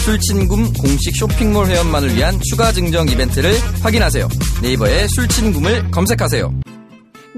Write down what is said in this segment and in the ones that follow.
술친굼 공식 쇼핑몰 회원만을 위한 추가 증정 이벤트를 확인하세요. 네이버에 술친굼을 검색하세요.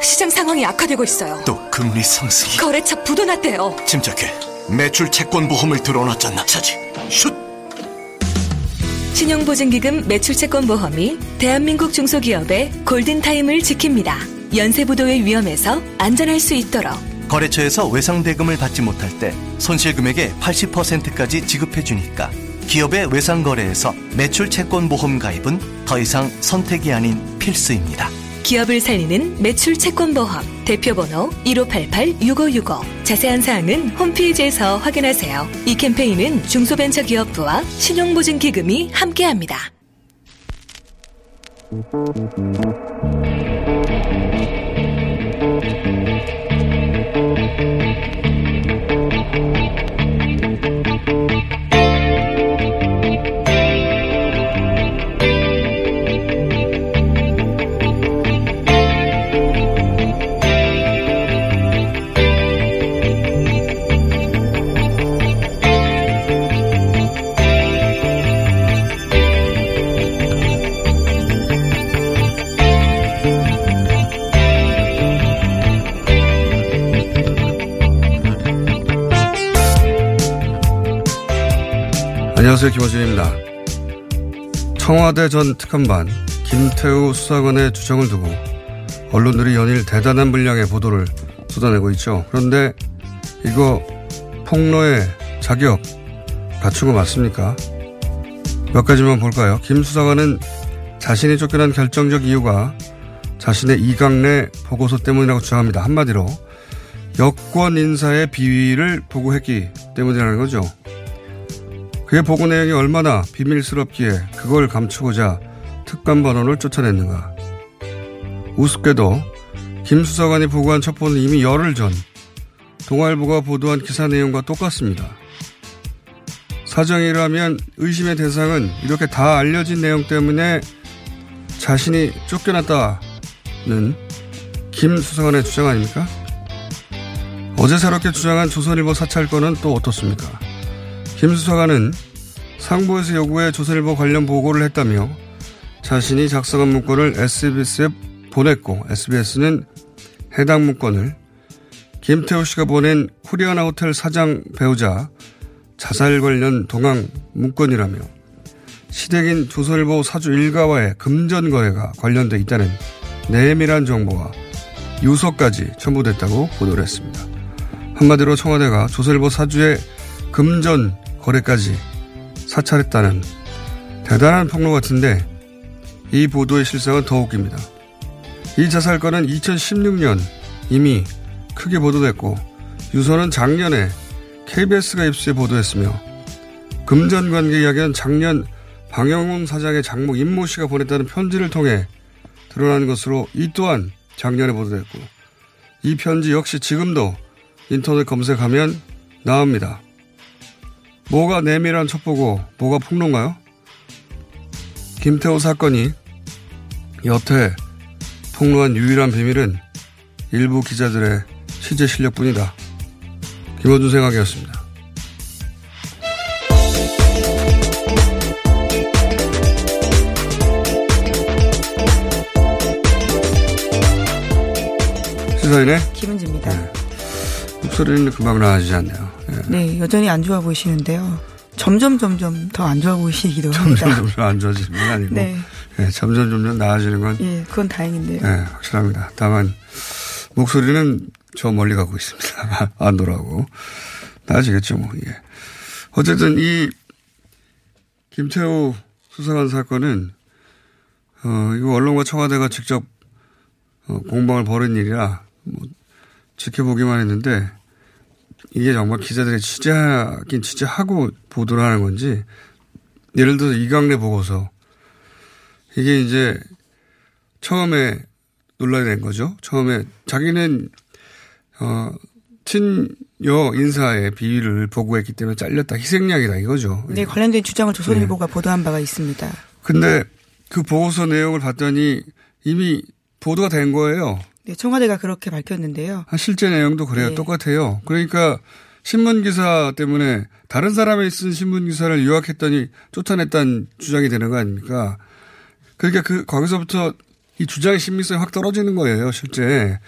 시장 상황이 악화되고 있어요. 또 금리 상승이 거래처 부도 났대요. 침착해 매출 채권 보험을 들어놨잖아 차지 슛 신용보증기금 매출채권보험이 대한민국 중소기업의 골든타임을 지킵니다. 연쇄부도의 위험에서 안전할 수 있도록 거래처에서 외상대금을 받지 못할 때 손실금액의 80%까지 지급해주니까 기업의 외상거래에서 매출 채권 보험 가입은 더 이상 선택이 아닌 필수입니다. 기업을 살리는 매출 채권보험 대표번호 1588-6565 자세한 사항은 홈페이지에서 확인하세요. 이 캠페인은 중소벤처기업부와 신용보증기금이 함께합니다. 안녕하세요. 김호준입니다. 청와대 전 특검반 김태우 수사관의 주장을 두고 언론들이 연일 대단한 분량의 보도를 쏟아내고 있죠. 그런데 이거 폭로의 자격 거 맞습니까? 몇 가지만 볼까요? 김 수사관은 자신이 쫓겨난 결정적 이유가 자신의 이강래 보고서 때문이라고 주장합니다. 한마디로 여권 인사의 비위를 보고했기 때문이라는 거죠. 그의 보고 내용이 얼마나 비밀스럽기에 그걸 감추고자 특감 번호를 쫓아냈는가. 우습게도 김 수사관이 보고한 첩보는 이미 열흘 전 동아일보가 보도한 기사 내용과 똑같습니다. 사정이라면 의심의 대상은 이렇게 다 알려진 내용 때문에 자신이 쫓겨났다는 김 수사관의 주장 아닙니까? 어제 새롭게 주장한 조선일보 사찰권은 또 어떻습니까? 김 수사관은 상부에서 요구해 조선일보 관련 보고를 했다며 자신이 작성한 문건을 SBS에 보냈고 SBS는 해당 문건을 김태우 씨가 보낸 코리아나 호텔 사장 배우자 자살 관련 동항 문건이라며 시댁인 조선일보 사주 일가와의 금전 거래가 관련돼 있다는 내밀한 정보와 유서까지 첨부됐다고 보도를 했습니다. 한마디로 청와대가 조선일보 사주의 금전 거래까지 사찰했다는 대단한 폭로 같은데 이 보도의 실상은 더 웃깁니다. 이 자살 건은 2016년 이미 크게 보도됐고 유서는 작년에 KBS가 입수해 보도했으며 금전 관계 이야기는 작년 방영훈 사장의 장모 임모 씨가 보냈다는 편지를 통해 드러난 것으로 이 또한 작년에 보도됐고 이 편지 역시 지금도 인터넷 검색하면 나옵니다. 뭐가 내밀한 첩보고 뭐가 폭로인가요? 김태호 사건이 여태 폭로한 유일한 비밀은 일부 기자들의 취재 실력뿐이다. 김원준 생각이었습니다. 시사인의 김은지입니다. 네. 목소리는 금방 나아지지 않네요. 네. 네. 여전히 안 좋아 보이시는데요. 점점 점점 더 안 좋아 보이시기도 합니다. 점점 점점 안 좋아지는 건 아니고. 네. 네. 점점 점점 나아지는 건. 예, 그건 다행인데요. 네, 확실합니다. 다만 목소리는 저 멀리 가고 있습니다. 안 돌아오고. 나아지겠죠, 뭐, 예. 어쨌든 이 김태우 수사관 사건은, 어, 이거 언론과 청와대가 직접 어, 공방을 벌인 일이라 뭐 지켜보기만 했는데 이게 정말 기자들이 취재하긴 취재하고 보도를 하는 건지 예를 들어서 이강래 보고서 이게 이제 처음에 논란이 된 거죠. 처음에 자기는 어 친여 인사의 비위를 보고했기 때문에 잘렸다 희생양이다 이거죠. 네 관련된 주장을 조선일보가 네. 보도한 바가 있습니다. 근데 그 보고서 내용을 봤더니 이미 보도가 된 거예요. 네, 청와대가 그렇게 밝혔는데요. 실제 내용도 그래요. 네. 똑같아요. 그러니까 신문 기사 때문에 다른 사람이 쓴 신문 기사를 유학했더니 쫓아냈다는 주장이 되는 거 아닙니까? 그러니까 그 거기서부터 이 주장의 신빙성이 확 떨어지는 거예요. 실제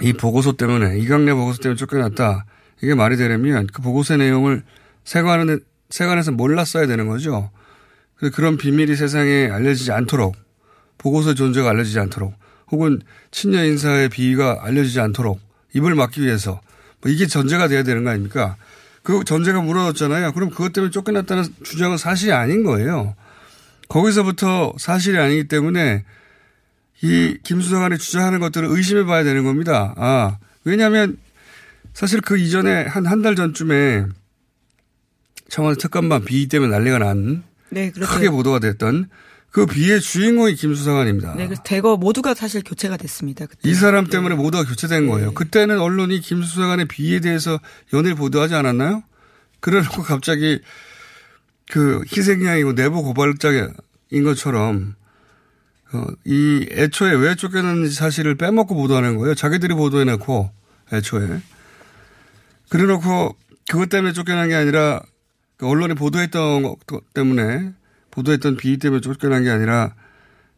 이 보고서 때문에 이강래 보고서 때문에 쫓겨났다. 이게 말이 되려면 그 보고서 내용을 세관은 세관에서 몰랐어야 되는 거죠. 그런 비밀이 세상에 알려지지 않도록 보고서 존재가 알려지지 않도록 혹은 친여 인사의 비위가 알려지지 않도록 입을 막기 위해서 뭐 이게 전제가 돼야 되는 거 아닙니까? 그 전제가 무너졌잖아요. 그럼 그것 때문에 쫓겨났다는 주장은 사실이 아닌 거예요. 거기서부터 사실이 아니기 때문에 이 김수사관이 주장하는 것들을 의심해 봐야 되는 겁니다. 아, 왜냐하면 사실 그 이전에 한 한 달 전쯤에 청와대 특감반 비위 때문에 난리가 난 네, 크게 보도가 됐던 그 비의 주인공이 김수상관입니다. 네, 대거 모두가 사실 교체가 됐습니다. 그때. 이 사람 때문에 네. 모두가 교체된 거예요. 네. 그때는 언론이 김수상관의 비에 대해서 연일 보도하지 않았나요? 그래놓고 갑자기 그 희생양이고 내부 고발자인 것처럼 어, 이 애초에 왜 쫓겨났는지 사실을 빼먹고 보도하는 거예요. 자기들이 보도해놓고 애초에. 그래놓고 그것 때문에 쫓겨난 게 아니라 그 언론이 보도했던 것 때문에 보도했던 비위 때문에 쫓겨난 게 아니라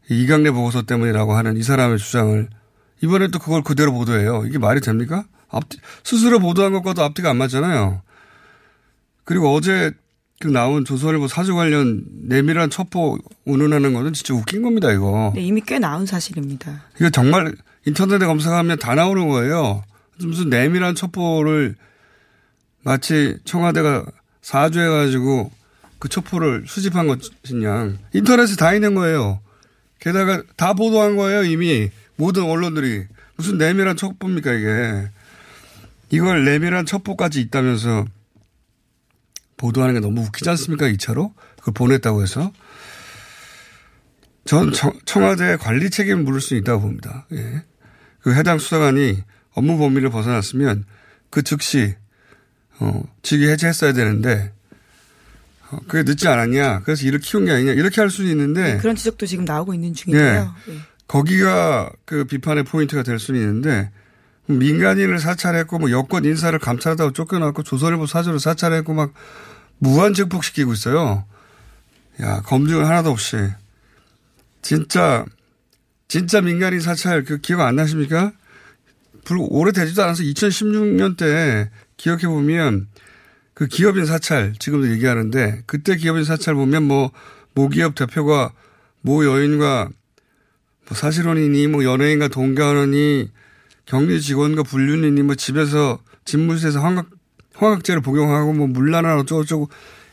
이강래 보고서 때문이라고 하는 이 사람의 주장을 이번에 또 그걸 그대로 보도해요. 이게 말이 됩니까? 앞뒤, 스스로 보도한 것과도 앞뒤가 안 맞잖아요. 그리고 어제 그 나온 조선일보 사주 관련 내밀한 첩보 운운하는 거는 진짜 웃긴 겁니다, 이거. 네, 이미 꽤 나온 사실입니다. 이거 정말 인터넷에 검색하면 다 나오는 거예요. 무슨 내밀한 첩보를 마치 청와대가 사주해가지고 그 첩보를 수집한 것이냐. 인터넷에 다 있는 거예요. 게다가 다 보도한 거예요, 이미. 모든 언론들이. 무슨 내밀한 첩보입니까, 이게. 이걸 내밀한 첩보까지 있다면서 보도하는 게 너무 웃기지 않습니까, 2차로? 그걸 보냈다고 해서. 전 청와대 관리 책임을 물을 수 있다고 봅니다. 예. 그 해당 수사관이 업무 범위를 벗어났으면 그 즉시, 어, 직위 해제했어야 되는데 어, 그게 늦지 않았냐. 그래서 일을 키운 게 아니냐. 이렇게 할 수는 있는데. 네, 그런 지적도 지금 나오고 있는 중인데요. 네. 네. 거기가 그 비판의 포인트가 될 수는 있는데 민간인을 사찰했고 뭐 여권 인사를 감찰하다가 쫓겨났고 조선일보 사주를 사찰했고 막 무한 증폭시키고 있어요. 야, 검증을 하나도 없이. 진짜, 진짜 민간인 사찰 그 기억 안 나십니까? 불, 오래되지도 않아서 2016년 때 기억해보면 그 기업인 사찰 지금도 얘기하는데 그때 기업인 사찰 보면 뭐 모기업 대표가 모 여인과 뭐 사실혼이니 뭐 연예인과 동거하느니 격리 직원과 불륜이니 뭐 집에서 집무실에서 환각 환각제를 복용하고 뭐 물란하고 어쩌고저쩌고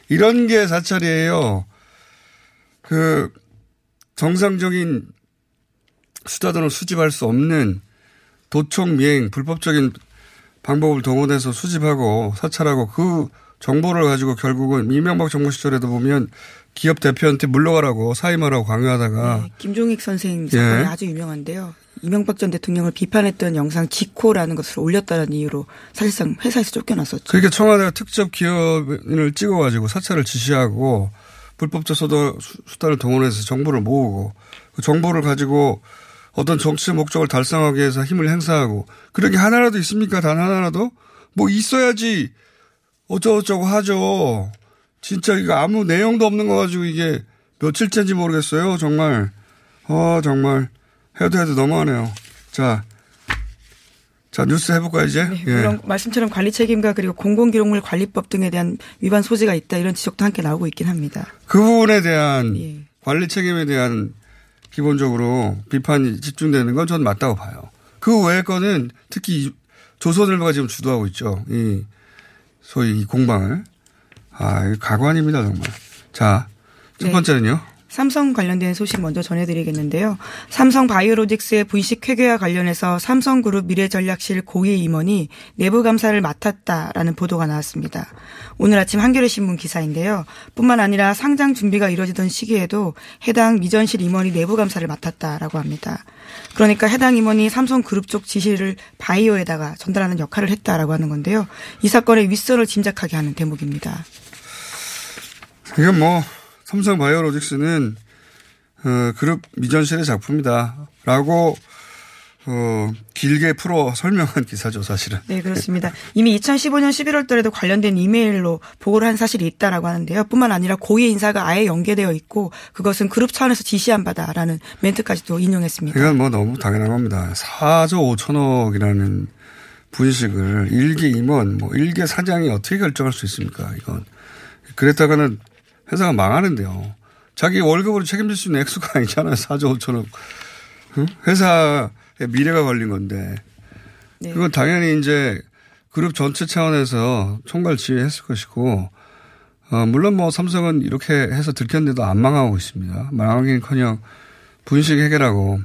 이런 게 사찰이에요. 그 정상적인 수다들은 수집할 수 없는 도청 미행 불법적인 방법을 동원해서 수집하고 사찰하고 그 정보를 가지고 결국은 이명박 정부 시절에도 보면 기업 대표한테 물러가라고 사임하라고 강요하다가 네, 김종익 선생 사건이 예. 아주 유명한데요. 이명박 전 대통령을 비판했던 영상 지코라는 것을 올렸다는 이유로 사실상 회사에서 쫓겨났었죠. 그러니까 청와대가 특접 기업인을 찍어가지고 사찰을 지시하고 불법적 수단, 수단을 동원해서 정보를 모으고 그 정보를 가지고 어떤 정치 목적을 달성하기 위해서 힘을 행사하고 그런 게 하나라도 있습니까? 단 하나라도? 뭐 있어야지 어쩌고저쩌고 하죠. 진짜 이거 아무 내용도 없는 거 가지고 이게 며칠째인지 모르겠어요. 정말. 어, 정말. 해도 해도 너무하네요. 자. 자, 뉴스 해볼까, 이제? 네, 물론 예. 말씀처럼 관리 책임과 그리고 공공기록물 관리법 등에 대한 위반 소지가 있다 이런 지적도 함께 나오고 있긴 합니다. 그 부분에 대한 예. 관리 책임에 대한 기본적으로 비판이 집중되는 건 저는 맞다고 봐요. 그 외의 거는 특히 조선일보가 지금 주도하고 있죠. 이 소위 이 공방을. 아, 이 가관입니다, 정말. 자, 첫 네. 번째는요. 삼성 관련된 소식 먼저 전해드리겠는데요. 삼성 바이오로직스의 분식 회계와 관련해서 삼성그룹 미래전략실 고위 임원이 내부 감사를 맡았다라는 보도가 나왔습니다. 오늘 아침 한겨레 신문 기사인데요. 뿐만 아니라 상장 준비가 이루어지던 시기에도 해당 미전실 임원이 내부 감사를 맡았다라고 합니다. 그러니까 해당 임원이 삼성그룹 쪽 지시를 바이오에다가 전달하는 역할을 했다라고 하는 건데요. 이 사건의 윗선을 짐작하게 하는 대목입니다. 이건 뭐 삼성 바이오로직스는 어, 그룹 미전실의 작품이다. 라고 어, 길게 풀어 설명한 기사죠, 사실은. 네, 그렇습니다. 이미 2015년 11월 달에도 관련된 이메일로 보고를 한 사실이 있다라고 하는데요. 뿐만 아니라 고위 인사가 아예 연계되어 있고 그것은 그룹 차원에서 지시한 바다라는 멘트까지도 인용했습니다. 이건 뭐 너무 당연한 겁니다. 4조 5천억이라는 분식을 일개 임원, 뭐 일개 사장이 어떻게 결정할 수 있습니까? 이건. 그랬다가는 회사가 망하는데요. 자기 월급으로 책임질 수 있는 액수가 아니잖아요. 4조 5천억. 회사의 미래가 걸린 건데. 네. 그건 당연히 이제 그룹 전체 차원에서 총괄 지휘했을 것이고, 어, 물론 뭐 삼성은 이렇게 해서 들켰는데도 안 망하고 있습니다. 망하긴 커녕 분식 해결하고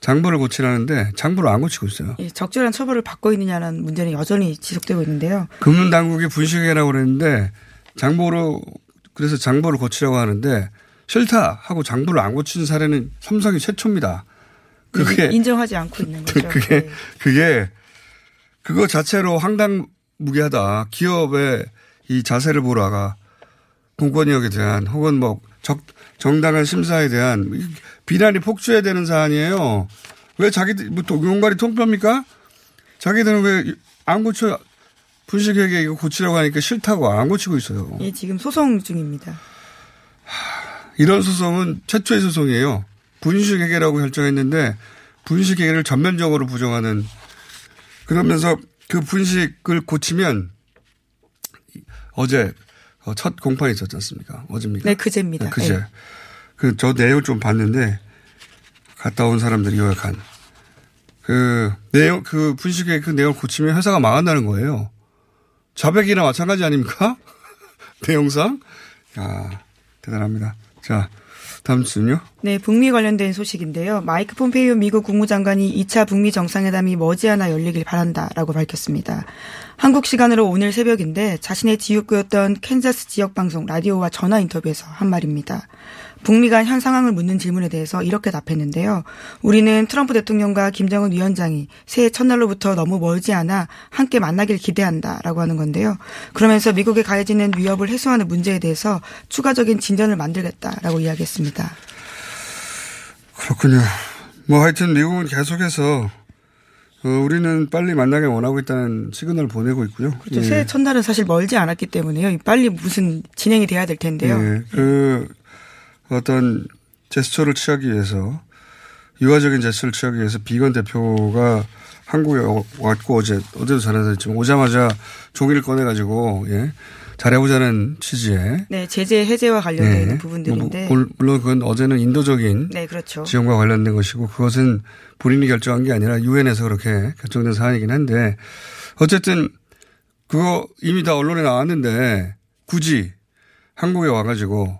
장부를 고치라는데 장부를 안 고치고 있어요. 예, 적절한 처벌을 받고 있느냐는 문제는 여전히 지속되고 있는데요. 금융당국이 분식 해결하고 그랬는데 장부로 그래서 장부를 고치려고 하는데 싫다 하고 장부를 안 고치는 사례는 삼성이 최초입니다. 그게 인정하지 않고 있는 거죠. 그게 네. 그게 그거 자체로 황당무계하다. 기업의 이 자세를 보라가 공권력에 대한 혹은 뭐 적, 정당한 심사에 대한 비난이 폭주해야 되는 사안이에요. 왜 자기들 뭐 용가리 통뼈입니까? 자기들은 왜 안 고쳐 분식회계 이거 고치라고 하니까 싫다고 안 고치고 있어요. 예, 지금 소송 중입니다. 이런 소송은 최초의 소송이에요. 분식회계라고 결정했는데 분식회계를 전면적으로 부정하는 그러면서 그 분식을 고치면 어제 첫 공판이 있었지 않습니까? 어제입니까? 네, 그제입니다. 네, 그제. 네. 그저 내용을 좀 봤는데 갔다 온 사람들이 요약한 그 내용 그 분식회 그 내용을 고치면 회사가 망한다는 거예요. 자백이나 마찬가지 아닙니까? 내용상? 야 대단합니다. 자, 다음 주는요? 네, 북미 관련된 소식인데요. 마이크 폼페이오 미국 국무장관이 2차 북미 정상회담이 머지않아 열리길 바란다라고 밝혔습니다. 한국 시간으로 오늘 새벽인데 자신의 지역구였던 캔자스 지역 방송 라디오와 전화 인터뷰에서 한 말입니다. 북미 간 현 상황을 묻는 질문에 대해서 이렇게 답했는데요. 우리는 트럼프 대통령과 김정은 위원장이 새해 첫날로부터 너무 멀지 않아 함께 만나길 기대한다라고 하는 건데요. 그러면서 미국에 가해지는 위협을 해소하는 문제에 대해서 추가적인 진전을 만들겠다라고 이야기했습니다. 그렇군요. 뭐 하여튼 미국은 계속해서 어, 우리는 빨리 만나게 원하고 있다는 시그널을 보내고 있고요. 그렇죠. 예. 새해 첫날은 사실 멀지 않았기 때문에요. 빨리 무슨 진행이 돼야 될 텐데요. 예. 그 어떤 제스처를 취하기 위해서 유화적인 제스처를 취하기 위해서 비건 대표가 한국에 왔고 어제 어제도 전해드렸지만 오자마자 종이를 꺼내 가지고 예 잘해보자는 취지의. 네 제재 해제와 관련된 네. 부분들인데. 뭐, 물론 그건 어제는 인도적인 네 그렇죠. 지원과 관련된 것이고 그것은 본인이 결정한 게 아니라 유엔에서 그렇게 결정된 사안이긴 한데 어쨌든 그거 이미 다 언론에 나왔는데 굳이 한국에 와가지고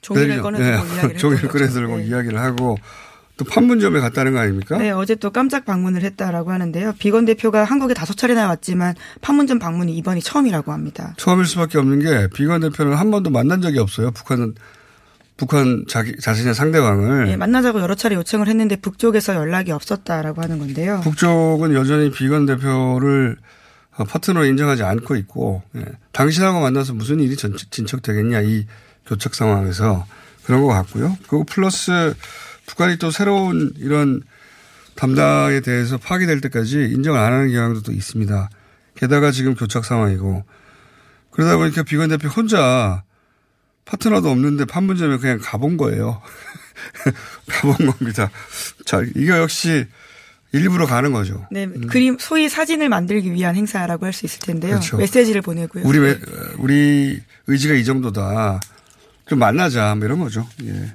종이를 꺼내들고 네. 이야기를 종이를 꺼내들고 네. 이야기를 하고 또 판문점에 갔다는 거 아닙니까? 네, 어제 또 깜짝 방문을 했다라고 하는데요. 비건 대표가 한국에 다섯 차례나 왔지만 판문점 방문이 이번이 처음이라고 합니다. 처음일 수밖에 없는 게 비건 대표는 한 번도 만난 적이 없어요. 북한은 북한 자기 자신의 상대방을 네, 만나자고 여러 차례 요청을 했는데 북쪽에서 연락이 없었다라고 하는 건데요. 북쪽은 여전히 비건 대표를 파트너로 인정하지 않고 있고 예. 당신하고 만나서 무슨 일이 진척되겠냐 이 교착 상황에서 그런 것 같고요. 그리고 플러스 북한이 또 새로운 이런 담당에 대해서 파기될 때까지 인정을 안 하는 경향도 또 있습니다. 게다가 지금 교착 상황이고 그러다 보니까 비건 대표 혼자 파트너도 없는데 판문점에 그냥 가본 거예요. 가본 겁니다. 자, 이거 역시 일부러 가는 거죠. 네, 그림 소위 사진을 만들기 위한 행사라고 할 수 있을 텐데요. 그렇죠. 메시지를 보내고요. 우리 왜- 우리 의지가 이 정도다. 좀 만나자 뭐 이런 거죠. 예.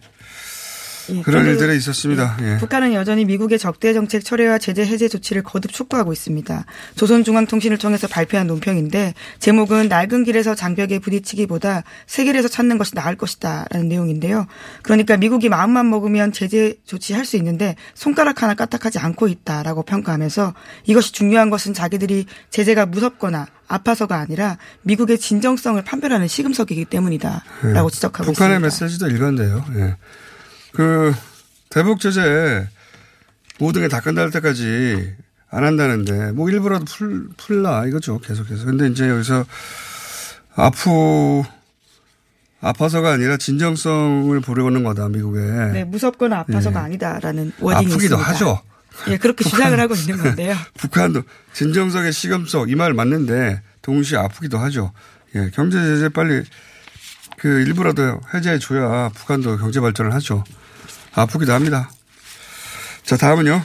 예, 그런 일들이 있었습니다. 예. 북한은 여전히 미국의 적대 정책 철회와 제재 해제 조치를 거듭 촉구하고 있습니다. 조선중앙통신을 통해서 발표한 논평인데 제목은 낡은 길에서 장벽에 부딪히기보다 새 길에서 찾는 것이 나을 것이다라는 내용인데요. 그러니까 미국이 마음만 먹으면 제재 조치할 수 있는데 손가락 하나 까딱하지 않고 있다라고 평가하면서 이것이 중요한 것은 자기들이 제재가 무섭거나 아파서가 아니라 미국의 진정성을 판별하는 시금석이기 때문이다라고 예. 지적하고 북한의 있습니다. 메시지도 일관돼요. 예. 그 대북 제재 모든 게 다 끝날 때까지 안 한다는데 뭐 일부라도 풀 풀라 이거죠 계속해서. 근데 이제 여기서 아프 아파서가 아니라 진정성을 보려는 거다 미국에. 네, 무섭거나 아파서가 예. 아니다라는 wording이 아프기도 있습니다. 하죠. 예, 그렇게 주장을 하고 있는 건데요. 북한도 진정성의 시금석 이 말 맞는데 동시에 아프기도 하죠. 예, 경제 제재 빨리 그 일부라도 해제해 줘야 북한도 경제 발전을 하죠. 아프기도 합니다. 자, 다음은요.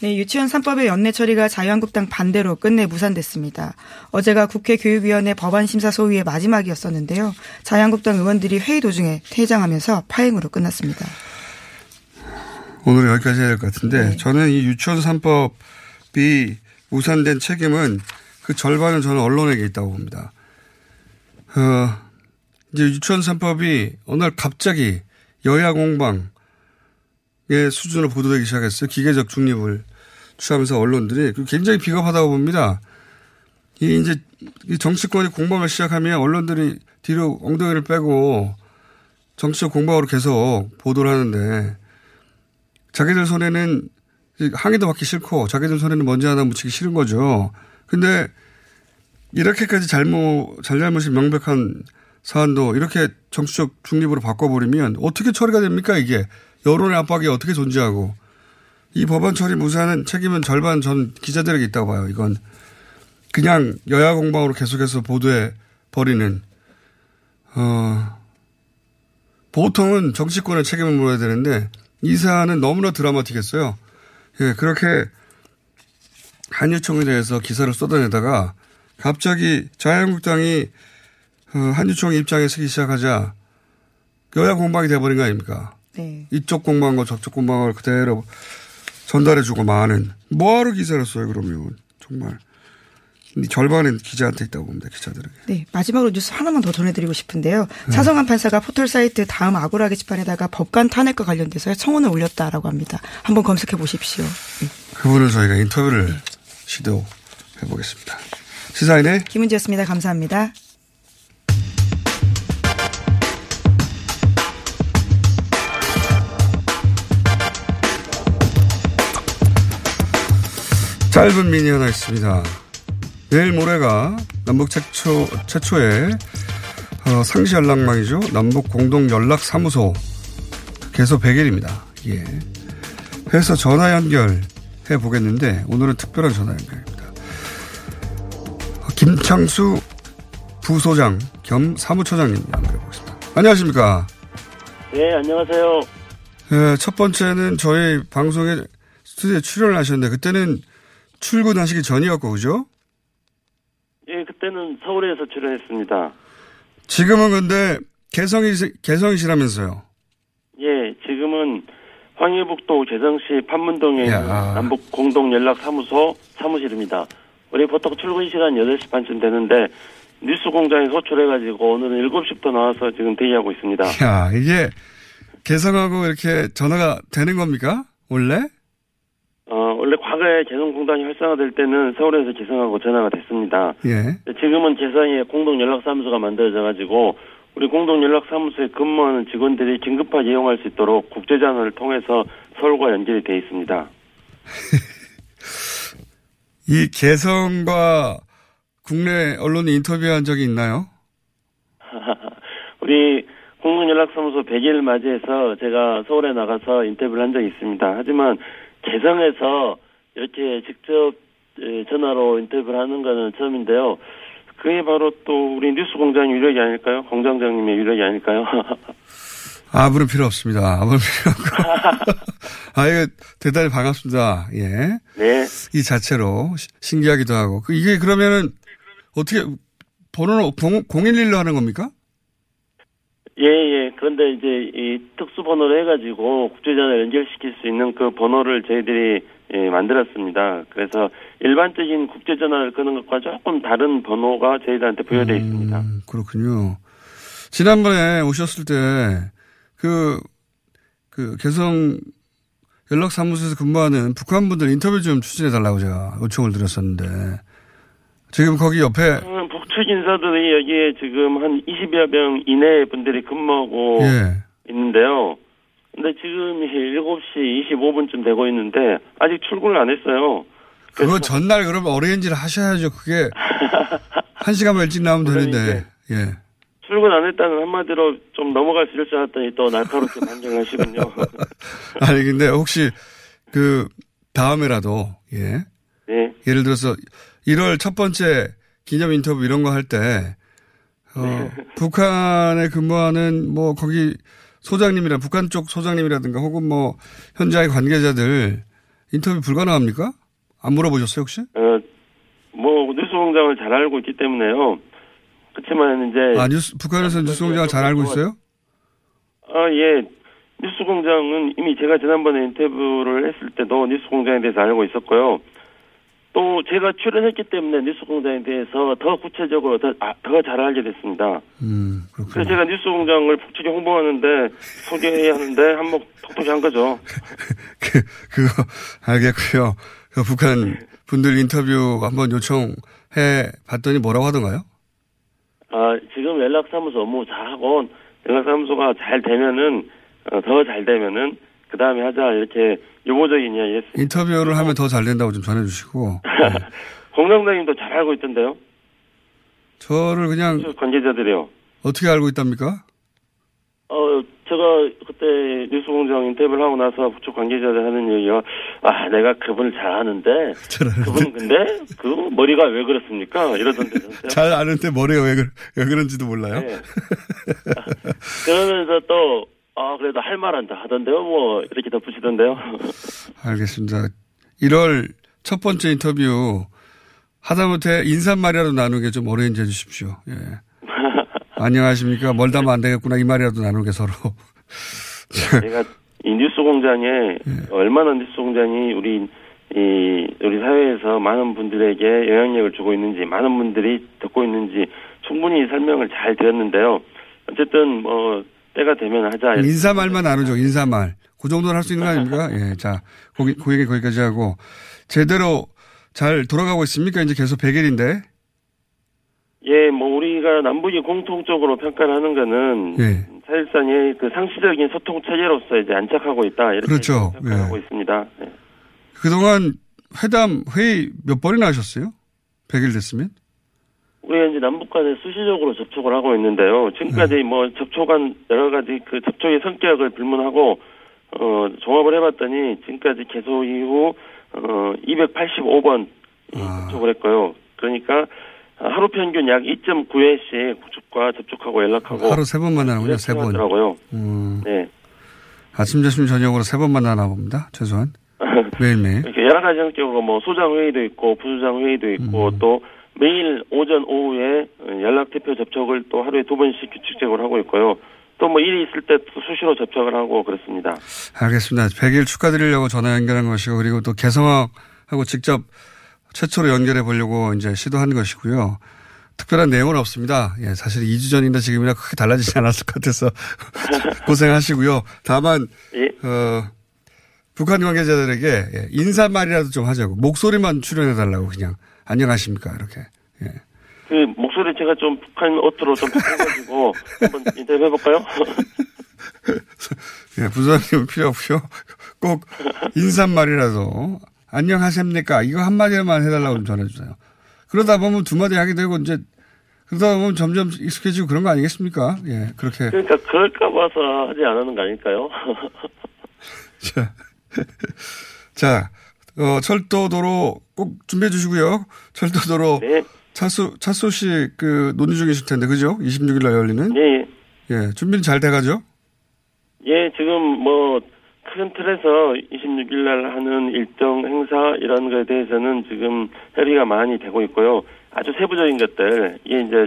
네, 유치원 3법의 연내 처리가 자유한국당 반대로 끝내 무산됐습니다. 어제가 국회 교육위원회 법안 심사 소위의 마지막이었었는데요. 자유한국당 의원들이 회의 도중에 퇴장하면서 파행으로 끝났습니다. 오늘 여기까지 해야 될 것 같은데 저는 이 유치원 3법이 무산된 책임은 그 절반은 저는 언론에게 있다고 봅니다. 어, 이제 유치원 3법이 어느 날 갑자기 여야 공방의 수준으로 보도되기 시작했어요. 기계적 중립을 취하면서 언론들이 그 굉장히 비겁하다고 봅니다. 이 이제 이 정치권이 공방을 시작하면 언론들이 뒤로 엉덩이를 빼고 정치적 공방으로 계속 보도를 하는데 자기들 손에는 항의도 받기 싫고 자기들 손에는 먼지 하나 묻히기 싫은 거죠. 근데 이렇게까지 잘못, 잘잘못이 명백한 사안도 이렇게 정치적 중립으로 바꿔버리면 어떻게 처리가 됩니까 이게. 여론의 압박이 어떻게 존재하고. 이 법안 처리 무산은 책임은 절반 전 기자들에게 있다고 봐요. 이건 그냥 여야 공방으로 계속해서 보도해 버리는, 어, 보통은 정치권의 책임을 물어야 되는데 이 사안은 너무나 드라마틱했어요. 예, 그렇게 한유총에 대해서 기사를 쏟아내다가 갑자기 자유한국당이 어, 한유총 입장에 서기 시작하자 여야 공방이 돼버린 거 아닙니까? 네. 이쪽 공방과 저쪽 공방을 그대로 전달해주고 많은 뭐하러 기사를 써요 그러면 정말 이 절반은 기자한테 있다고 봅니다 기자들에게. 네, 마지막으로 뉴스 하나만 더 전해드리고 싶은데요. 차성한 판사가 포털 사이트 다음 아고라 게시판에다가 법관 탄핵과 관련돼서 청원을 올렸다라고 합니다. 한번 검색해 보십시오. 그분을 저희가 인터뷰를 시도해 보겠습니다. 시사인의 김은지였습니다. 감사합니다. 짧은 미니 하나 있습니다. 내일 모레가 남북 최초, 최초의 어, 상시 연락망이죠. 남북 공동 연락 사무소 개소 100일입니다. 예. 해서 전화 연결해 보겠는데 오늘은 특별한 전화 연결입니다. 어, 김창수 부소장 겸 사무처장님 연결해 보겠습니다. 안녕하십니까? 네, 안녕하세요. 예, 첫 번째는 저희 방송에 스튜디오에 출연을 하셨는데 그때는 출근하시기 전이었고 그죠? 예, 그때는 서울에서 출연했습니다. 지금은 근데 개성이 개성이시라면서요? 예, 지금은 황해북도 개성시 판문동에 있는 야. 남북 공동 연락 사무소 사무실입니다. 우리 보통 출근 시간 8시 반쯤 되는데 뉴스 공장에 호출해가지고 오늘은 7시부터 나와서 지금 대기하고 있습니다. 야 이게 개성하고 이렇게 전화가 되는 겁니까? 원래? 어, 원래 과거에 개성공단이 활성화될 때는 서울에서 개성하고 전화가 됐습니다. 예. 지금은 개성에 공동 연락사무소가 만들어져가지고 우리 공동 연락사무소에 근무하는 직원들이 긴급하게 이용할 수 있도록 국제전화를 통해서 서울과 연결이 돼 있습니다. 이 개성과 국내 언론이 인터뷰한 적이 있나요? 우리 공동연락사무소 100일 맞이해서 제가 서울에 나가서 인터뷰를 한 적이 있습니다. 하지만 개성에서 이렇게 직접 에, 전화로 인터뷰를 하는 거는 처음인데요. 그게 바로 또 우리 뉴스 공장 유력이 아닐까요? 공장장님의 유력이 아닐까요? 아무런 필요 없습니다. 아무런 필요 없고. 아, 이거 대단히 반갑습니다. 예. 네. 이 자체로 시- 신기하기도 하고. 그 이게 그러면은 어떻게 번호는 011로 하는 겁니까? 예, 예. 그런데 이제 이 특수 번호를 해가지고 국제전화 연결시킬 수 있는 그 번호를 저희들이 예, 만들었습니다. 그래서 일반적인 국제전화를 끄는 것과 조금 다른 번호가 저희들한테 부여되어 있습니다. 음, 그렇군요. 지난번에 오셨을 때, 그, 그, 개성 연락사무소에서 근무하는 북한 분들 인터뷰 좀 추진해 달라고 제가 요청을 드렸었는데, 지금 거기 옆에, 음, 북측 인사들이 여기에 지금 한 20여 명 이내의 분들이 근무하고 예. 있는데요. 근데 지금 7시 25분쯤 되고 있는데 아직 출근을 안 했어요. 그거 전날 그러면 어레인지를 하셔야죠. 그게, 한 시간만 일찍 나오면 되는데, 예. 출근 안 했다는 한마디로 좀 넘어갈 수 있을 줄 알았더니 또 날카롭게 반정을 하시군요. 아니, 근데 혹시, 그, 다음에라도, 예. 네. 예를 들어서 1월 첫 번째 기념 인터뷰 이런 거 할 때, 어, 북한에 근무하는 뭐 거기 소장님이나 북한 쪽 소장님이라든가 혹은 뭐 현장의 관계자들 인터뷰 불가능합니까? 안 물어보셨어요 혹시? 어, 뭐 뉴스 공장을 잘 알고 있기 때문에요. 그렇지만 이제 아 뉴스 북한에서 뉴스 공장을 잘 알고 있어요? 아, 예. 뉴스 공장은 이미 제가 지난번에 인터뷰를 했을 때도 뉴스 공장에 대해서 알고 있었고요. 또 제가 출연했기 때문에 뉴스공장에 대해서 더 구체적으로 더, 아, 더 잘 알게 됐습니다. 음, 그래서 제가 뉴스공장을 북측에 홍보하는데 소개해야 하는데 한몫 톡톡히 한 거죠. 그거 알겠고요. 그 북한 분들 인터뷰 한번 요청해 봤더니 뭐라고 하던가요? 아, 지금 연락사무소 업무 잘하고 연락사무소가 잘 되면은 어, 더잘 되면은 그 다음에 하자 이렇게 유보적인 이야기 했습니다. 인터뷰를 하면 더 잘 된다고 좀 전해주시고 공장장님도 잘 알고 있던데요. 저를 그냥 관계자들이요. 어떻게 알고 있답니까? 어, 제가 그때 뉴스공장 인터뷰를 하고 나서 부처 관계자들 하는 얘기가, 아, 내가 그분을 잘 아는데, 그분 근데, 그 머리가 왜 그렇습니까? 이러던데. 잘 아는데 머리가 왜, 그, 왜 그런지도 몰라요. 네. 그러면서 또, 아, 그래도 할 말한다 하던데요, 뭐, 이렇게 덧붙이던데요. 알겠습니다. 1월 첫 번째 인터뷰 하다못해 인사말이라도 나누게 좀 어레인지 해주십시오. 예. 안녕하십니까. 멀다면 안 되겠구나. 이 말이라도 나누게 서로. 제가 이 뉴스 공장에 얼마나 뉴스 공장이 우리 이 우리 사회에서 많은 분들에게 영향력을 주고 있는지 많은 분들이 듣고 있는지 충분히 설명을 잘 드렸는데요. 어쨌든 뭐 때가 되면 하자. 인사말만 나누죠. 인사말. 그 정도는 할 수 있는 거 아닙니까? 예. 자, 그 얘기 거기까지 하고 제대로 잘 돌아가고 있습니까? 이제 계속 100일인데. 예, 뭐 우리가 남북이 공통적으로 평가를 하는 거는 예. 사실상의 그 상시적인 소통 체계로서 이제 안착하고 있다 이렇게 그렇죠. 평가하고 있습니다. 예. 그동안 회담, 회의 몇 번이나 하셨어요? 100일 됐으면? 우리가 이제 남북 간에 수시적으로 접촉을 하고 있는데요. 지금까지 네. 뭐 접촉한 여러 가지 그 접촉의 성격을 불문하고 어 종합을 해봤더니 지금까지 개소 이후 어 285번 아. 접촉을 했고요. 그러니까 하루 평균 약 2.9회씩 국축과 접촉하고 연락하고 하루 세 번 만나는군요. 세 번. 하더라고요. 음, 네. 아침, 점심, 저녁으로 세 번 만나나 봅니다. 최소한. 매일매일. 이렇게 여러 가지 성격으로 뭐 소장 회의도 있고 부소장 회의도 있고 음. 또 매일 오전 오후에 연락 대표 접촉을 또 하루에 두 번씩 규칙적으로 하고 있고요. 또 뭐 일이 있을 때 수시로 접촉을 하고 그렇습니다. 알겠습니다. 100일 축하드리려고 전화 연결한 것이고, 그리고 또 개성학하고 직접 최초로 연결해 보려고 이제 시도한 것이고요. 특별한 내용은 없습니다. 예, 사실 2주 전이나 지금이나 크게 달라지지 않았을 것 같아서 고생하시고요. 다만, 예. 어, 북한 관계자들에게 예, 인사말이라도 좀 하자고. 목소리만 출연해 달라고 그냥. 안녕하십니까. 이렇게. 예. 그 목소리 제가 좀 북한 어투로 좀 바꿔가지고 한번 인터뷰 해볼까요? 예, 부장님 필요 없고요. 꼭 인사말이라도 안녕하십니까 이거 한마디만 해달라고 좀 전해주세요. 그러다 보면 두 마디 하게 되고 이제 그러다 보면 점점 익숙해지고 그런 거 아니겠습니까? 예, 그렇게. 그러니까 그럴까 봐서 하지 않는 거 아닐까요? 자, 자, 어, 철도도로 꼭 준비해 주시고요. 철도도로. 네. 차수, 차수식 그 논의 중이실 텐데, 그죠? 26일 날 열리는? 예, 예. 예, 준비는 잘 돼가죠? 예, 지금 뭐, 큰 틀에서 26일 날 하는 일정 행사 이런 거에 대해서는 지금 협의가 많이 되고 있고요. 아주 세부적인 것들, 이게 이제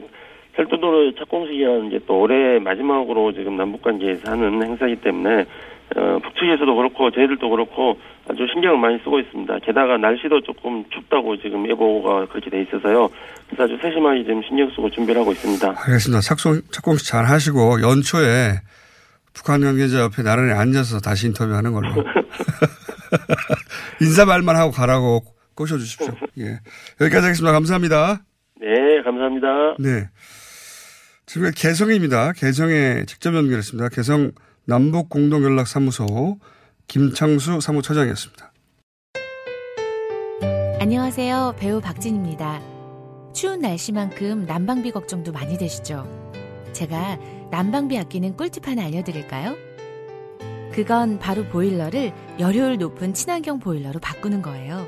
철도도로 착공식이라는 게 또 올해 마지막으로 지금 남북관계에서 하는 행사이기 때문에 어, 북측에서도 그렇고 저희들도 그렇고 아주 신경을 많이 쓰고 있습니다. 게다가 날씨도 조금 춥다고 지금 예보가 그렇게 돼 있어서요. 그래서 아주 세심하게 지금 신경 쓰고 준비를 하고 있습니다. 알겠습니다. 착공, 착공식 잘 하시고, 연초에 북한 관계자 옆에 나란히 앉아서 다시 인터뷰하는 걸로. 인사 말만 하고 가라고 꼬셔주십시오. 예. 여기까지 하겠습니다. 감사합니다. 네, 감사합니다. 네. 지금 개성입니다. 개성에 직접 연결했습니다. 개성 남북 공동연락사무소 김창수 사무처장이었습니다. 안녕하세요. 배우 박진입니다. 추운 날씨만큼 난방비 걱정도 많이 되시죠? 제가 난방비 아끼는 꿀팁 하나 알려드릴까요? 그건 바로 보일러를 열효율 높은 친환경 보일러로 바꾸는 거예요.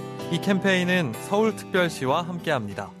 이 캠페인은 서울특별시와 함께합니다.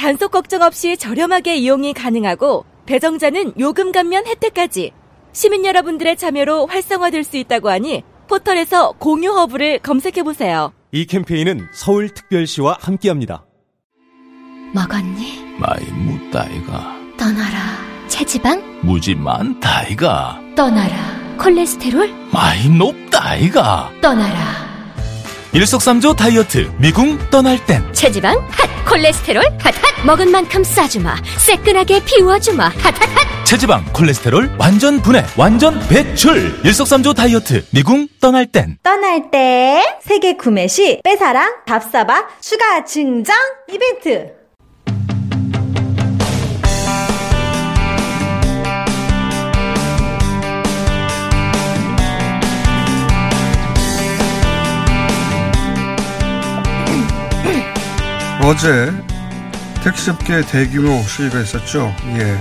단속 걱정 없이 저렴하게 이용이 가능하고 배정자는 요금 감면 혜택까지 시민 여러분들의 참여로 활성화될 수 있다고 하니 포털에서 공유 허브를 검색해 보세요. 이 캠페인은 서울특별시와 함께합니다. 먹었니? 많이 묻다이가 떠나라. 체지방? 무지 많다이가 떠나라. 콜레스테롤? 많이 높다이가 떠나라. 일석삼조 다이어트 미궁 떠날 땐. 체지방 핫. 콜레스테롤 핫핫. 먹은 만큼 싸주마. 새끈하게 비워주마. 핫핫핫. 체지방 콜레스테롤 완전 분해 완전 배출. 일석삼조 다이어트 미궁 떠날 땐. 떠날 때 세계 구매 시 빼사랑 답사바 추가 증정 이벤트 어제 택시업계 대규모 시위가 있었죠. 예.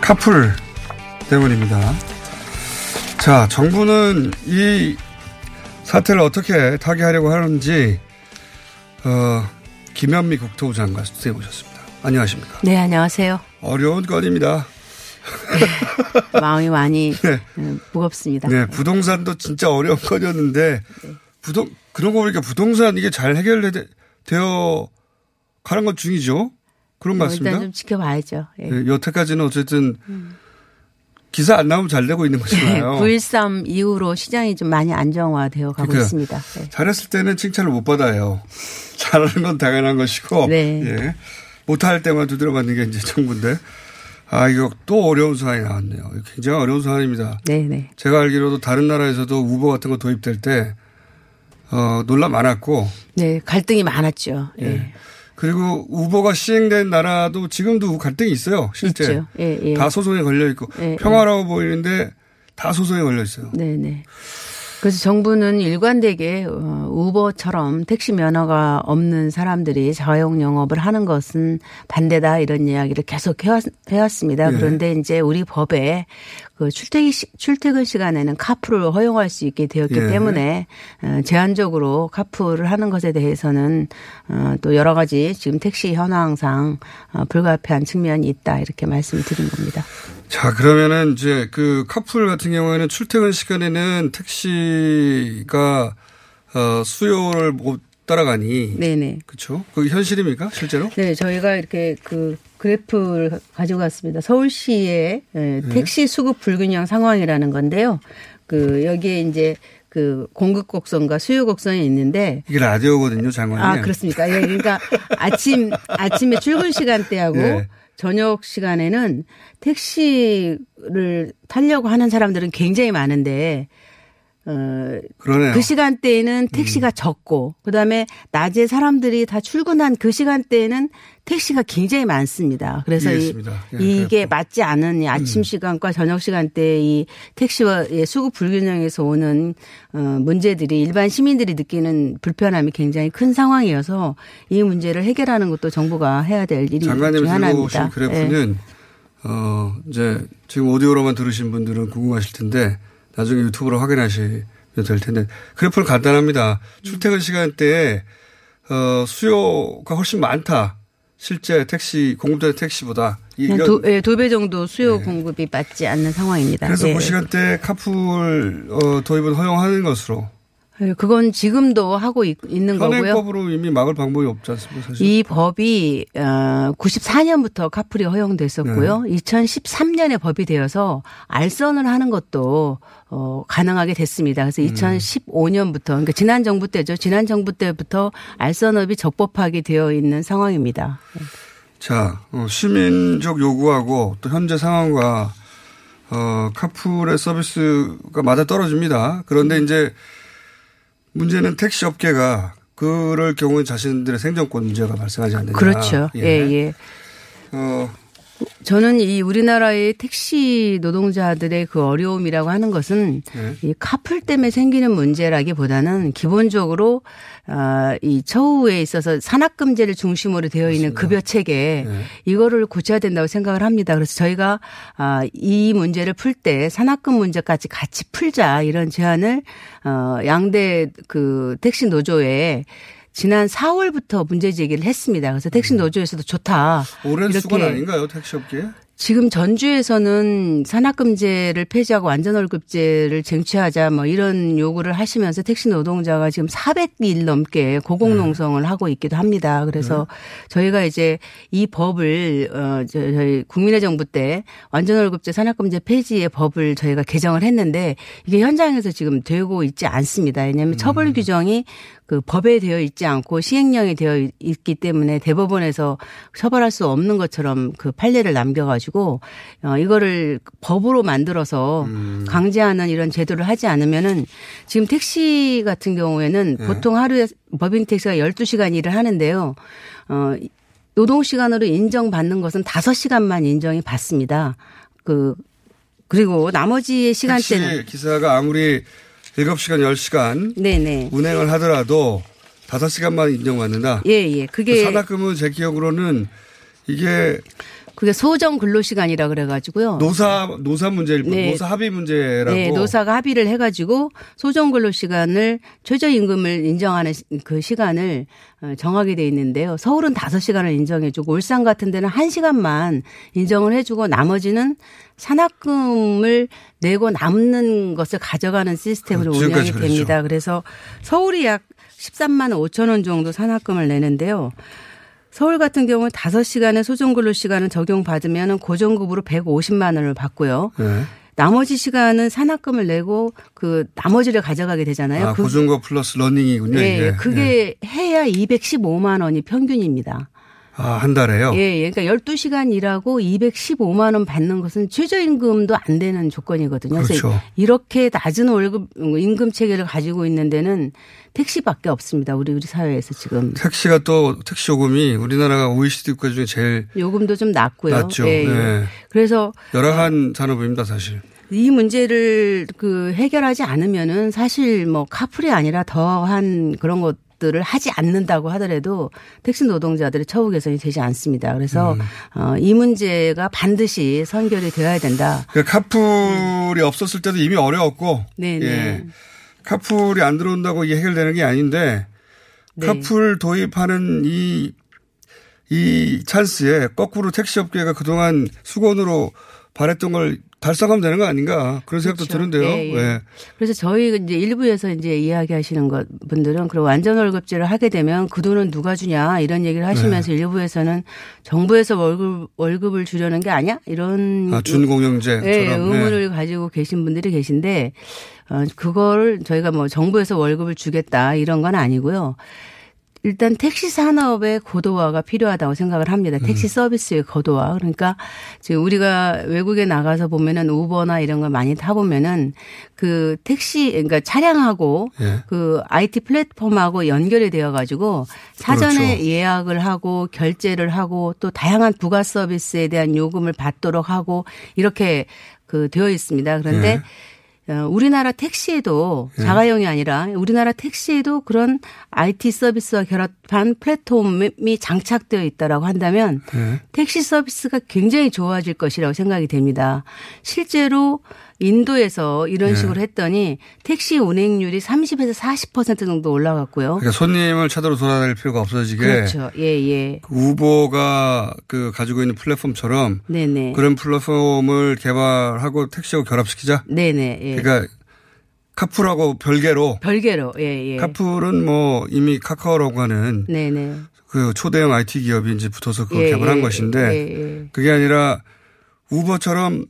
카풀 때문입니다. 자, 정부는 이 사태를 어떻게 타개하려고 하는지, 어, 김현미 국토부 장관 스튜디오에 모셨습니다. 안녕하십니까. 네, 안녕하세요. 어려운 건입니다. 네, 마음이 많이 네. 무겁습니다. 네, 부동산도 진짜 어려운 건이었는데, 부동, 그런 거 보니까 부동산 이게 잘 해결 되어 가는 것 중이죠? 그런 것뭐 같습니다. 일단 좀 지켜봐야죠. 예. 네, 여태까지는 어쨌든 기사 안 나오면 잘 되고 있는 거잖아요. 9.13 이후로 시장이 좀 많이 안정화되어 가고 그러니까 있습니다. 네. 잘했을 때는 칭찬을 못 받아요. 잘하는 건 당연한 것이고, 네. 예. 못할 때만 두드려 맞는 게 이제 정부인데, 아, 이거 또 어려운 사안이 나왔네요. 굉장히 어려운 사안입니다. 네네. 제가 알기로도 다른 나라에서도 우버 같은 거 도입될 때, 어, 논란 많았고, 네, 갈등이 많았죠. 예. 예. 그리고 우버가 시행된 나라도 지금도 갈등이 있어요. 실제. 예, 예. 다 소송에 걸려 있고 예, 평화로워 보이는데 다 소송에 걸려 있어요. 네 네. 그래서 정부는 일관되게 어, 우버처럼 택시 면허가 없는 사람들이 자영 영업을 하는 것은 반대다 이런 이야기를 계속 해왔, 해왔 습니다. 예. 그런데 이제 우리 법에 그 출퇴근 시, 출퇴근 시간에는 카풀을 허용할 수 있게 되었기 예. 때문에 어, 제한적으로 카풀을 하는 것에 대해서는 어, 또 여러 가지 지금 택시 현황상 어, 불가피한 측면이 있다 이렇게 말씀드린 겁니다. 자, 그러면은 이제 그 카풀 같은 경우에는 출퇴근 시간에는 택시가 어, 수요를 못 따라가니. 네네. 그렇죠. 그 현실입니까? 실제로? 네, 저희가 이렇게 그 그래프를 가지고 왔습니다. 서울시의 예, 택시 수급 불균형 상황이라는 건데요. 그 여기에 이제 그 공급 곡선과 수요 곡선이 있는데 이게 라디오거든요, 장관님. 아 그렇습니까? 예, 그러니까 아침 아침에 출근 시간대하고 예. 저녁 시간에는 택시를 타려고 하는 사람들은 굉장히 많은데 어, 그러네요. 음. 그 시간대에는 택시가 적고 그다음에 낮에 사람들이 다 출근한 그 시간대에는 택시가 굉장히 많습니다. 그래서 이, 이해했습니다. 예, 이게 맞지 않은 이 아침 음. 시간과 저녁 시간대에 이 택시와의 수급 불균형에서 오는 어, 문제들이 일반 시민들이 느끼는 불편함이 굉장히 큰 상황이어서 이 문제를 해결하는 것도 정부가 해야 될 일이 중 장관님 들고 오신 하나입니다. 예. 그래프는 어 이제 지금 오디오로만 들으신 분들은 궁금하실 텐데 나중에 유튜브로 확인하시면 될 텐데 그래프는 간단합니다. 출퇴근 시간대에 어 수요가 훨씬 많다. 실제 택시 공급되는 택시보다 이- 네, 두, 예, 두배 정도 수요 공급이 맞지 않는 상황입니다. 그래서 예. 그 시간대 카풀 어, 도입은 허용하는 것으로 예, 그건 지금도 하고 있, 는 거고요. 현행법으로 이미 막을 방법이 없지 않습니까? 사실. 이 법이 어 94년부터 카풀이 허용됐었고요. 네. 2013년에 법이 되어서 알선을 하는 것도 어 가능하게 됐습니다. 그래서 음. 2015년부터 그러니까 지난 정부 때죠. 지난 정부 때부터 알선업이 적법하게 되어 있는 상황입니다. 자, 어, 시민적 요구하고 또 현재 상황과 어, 카풀의 서비스가 맞아 떨어집니다. 그런데 이제 문제는 택시 업계가 그럴 경우에 자신들의 생존권 문제가 발생하지 않느냐. 그렇죠. 예, 예. 어, 저는 이 우리나라의 택시 노동자들의 그 어려움이라고 하는 것은 네. 이 카풀 때문에 생기는 문제라기보다는 기본적으로 아, 이 처우에 있어서 산학금제를 중심으로 되어 있는 급여 체계 네. 이거를 고쳐야 된다고 생각을 합니다. 그래서 저희가 아, 이 문제를 풀 때 산학금 문제까지 같이 풀자 이런 제안을 어, 양대 그 택시 노조에 지난 4월부터 문제 제기를 했습니다. 그래서 택시 노조에서도 좋다. 오랜 수건 아닌가요, 택시 업계? 지금 전주에서는 산학금제를 폐지하고 완전월급제를 쟁취하자 뭐 이런 요구를 하시면서 택시 노동자가 지금 400일 넘게 고공농성을 하고 있기도 합니다. 그래서 저희가 이제 이 법을 어 저- 저희 국민의 정부 때 완전월급제 산학금제 폐지의 법을 저희가 개정을 했는데 이게 현장에서 지금 되고 있지 않습니다. 왜냐하면 처벌 규정이 그 법에 되어 있지 않고 시행령이 되어 있기 때문에 대법원에서 처벌할 수 없는 것처럼 그 판례를 남겨가지고 어 이거를 법으로 만들어서 강제하는 이런 제도를 하지 않으면은 지금 택시 같은 경우에는 네. 보통 하루에 법인 택시가 12시간 일을 하는데요. 어 노동 시간으로 인정받는 것은 5시간만 인정이 받습니다. 그 그리고 나머지의 시간대는 택시 기사가 아무리 7시간, 10시간 네네. 운행을 하더라도 5시간만 인정받는다. 예, 예. 그게 그 산학금은 제 기억으로는 이게 그게 소정 근로 시간이라 그래 가지고요. 노사 노사 문제일 뿐, 네. 노사 합의 문제라고. 네, 노사가 합의를 해가지고 소정 근로 시간을 최저임금을 인정하는 시- 그 시간을 어, 정하게 돼 있는데요. 서울은 5시간을 인정해주고 울산 같은 데는 1시간만 인정을 해주고 나머지는 산학금을 내고 남는 것을 가져가는 시스템으로 그렇죠. 운영이 됩니다. 그래서 서울이 약 13만 5천 원 정도 산학금을 내는데요. 서울 같은 경우는 5시간의 소정근로 시간을 적용받으면 고정급으로 150만 원을 받고요. 네. 나머지 시간은 산학금을 내고 그 나머지를 가져가게 되잖아요. 아, 그, 고정거 플러스 러닝이군요. 예, 이게. 그게 해야 215만 원이 평균입니다. 아, 한 달에요? 예, 예. 그러니까 12시간 일하고 215만 원 받는 것은 최저임금도 안 되는 조건이거든요. 그래서 그렇죠. 이렇게 낮은 월급 임금 체계를 가지고 있는 데는 택시밖에 없습니다. 우리 우리 사회에서 지금 택시가 또 택시 요금이 우리나라가 OECD 국가 중에 제일 요금도 좀 낮고요. 낮죠. 예, 예. 네. 그래서 열악한 산업입니다, 사실. 이 문제를 그 해결하지 않으면은 사실 뭐 카풀이 아니라 더한 그런 것 들을 하지 않는다고 하더라도 택시 노동자들의 처우 개선이 되지 않습니다. 그래서 음. 어, 이 문제가 반드시 선결이 되어야 된다. 그 카풀이 없었을 때도 이미 어려웠고. 네네. 예. 카풀이 안 들어온다고 이게 해결되는 게 아닌데 네. 카풀 도입하는 이, 이 찬스에 거꾸로 택시 업계가 그동안 수건으로 바랬던 걸 달성하면 되는 거 아닌가 그런 생각도 그렇죠. 드는데요. 예, 예. 예. 그래서 저희 이제 일부에서 이제 이야기하시는 것 분들은 그리고 완전 월급제를 하게 되면 그 돈은 누가 주냐 이런 얘기를 하시면서 네. 일부에서는 정부에서 월급 월급을 주려는 게 아니야 이런 아, 준공영제처럼. 예, 네. 의문을 가지고 계신 분들이 계신데 어, 그걸 저희가 뭐 정부에서 월급을 주겠다 이런 건 아니고요. 일단 택시 산업의 고도화가 필요하다고 생각을 합니다. 음. 택시 서비스의 고도화. 그러니까 지금 우리가 외국에 나가서 보면은 우버나 이런 걸 많이 타 보면은 그 택시, 그러니까 차량하고 예. 그 IT 플랫폼하고 연결이 되어 가지고 사전에 그렇죠. 예약을 하고 결제를 하고 또 다양한 부가 서비스에 대한 요금을 받도록 하고 이렇게 그 되어 있습니다. 그런데 예. 어, 우리나라 택시에도 예. 자가용이 아니라 우리나라 택시에도 그런 IT 서비스와 결합한 플랫폼이 장착되어 있다라고 한다면 예. 택시 서비스가 굉장히 좋아질 것이라고 생각이 됩니다. 실제로 인도에서 이런 예. 식으로 했더니 택시 운행률이 30에서 40% 정도 올라갔고요. 그러니까 손님을 차도로 돌아다닐 필요가 없어지게 그렇죠. 예, 예. 그 우버가 그 가지고 있는 플랫폼처럼 네네. 그런 플랫폼을 개발하고 택시하고 결합시키자. 네네. 예. 그러니까 카풀하고 별개로 별개로, 예, 예. 카풀은 뭐 이미 카카오라고 하는 네네. 그 초대형 IT 기업이 이제 붙어서 그걸 예, 개발한 예, 것인데 예, 예. 그게 아니라 우버처럼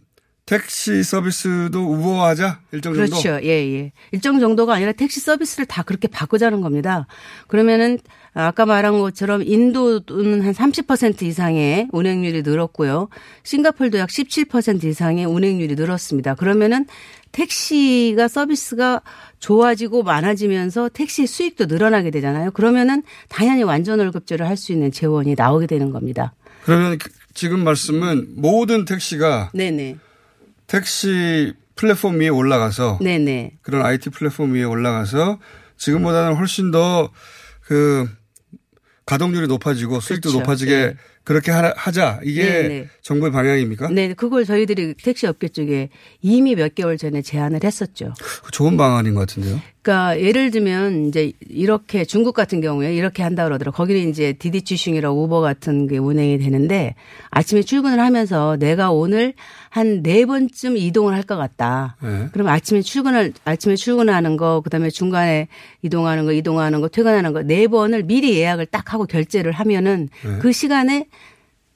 택시 서비스도 우버하자 일정 정도. 그렇죠. 예, 예. 일정 정도가 아니라 택시 서비스를 다 그렇게 바꾸자는 겁니다. 그러면은 아까 말한 것처럼 인도는 한 30% 이상의 운행률이 늘었고요. 싱가폴도 약 17% 이상의 운행률이 늘었습니다. 그러면은 택시가 서비스가 좋아지고 많아지면서 택시 수익도 늘어나게 되잖아요. 그러면은 당연히 완전 월급제를 할 수 있는 재원이 나오게 되는 겁니다. 그러면 그- 지금 말씀은 모든 택시가 네네. 택시 플랫폼 위에 올라가서 네네. 그런 IT 플랫폼 위에 올라가서 지금보다는 훨씬 더 그 가동률이 높아지고 수익도 그렇죠. 높아지게 네. 그렇게 하- 하자 이게 네, 네. 정부의 방향입니까? 네, 그걸 저희들이 택시 업계 쪽에 이미 몇 개월 전에 제안을 했었죠. 그 좋은 방안인 것 같은데요. 그러니까 예를 들면 이제 이렇게 중국 같은 경우에 이렇게 한다 그러더라고. 거기는 이제 디디취싱이라 우버 같은 게 운행이 되는데 아침에 출근을 하면서 내가 오늘 한 네 번쯤 이동을 할 것 같다. 네. 그럼 아침에 출근을 아침에 출근하는 거 그다음에 중간에 이동하는 거 이동하는 거 퇴근하는 거 네 번을 미리 예약을 딱 하고 결제를 하면은 네. 그 시간에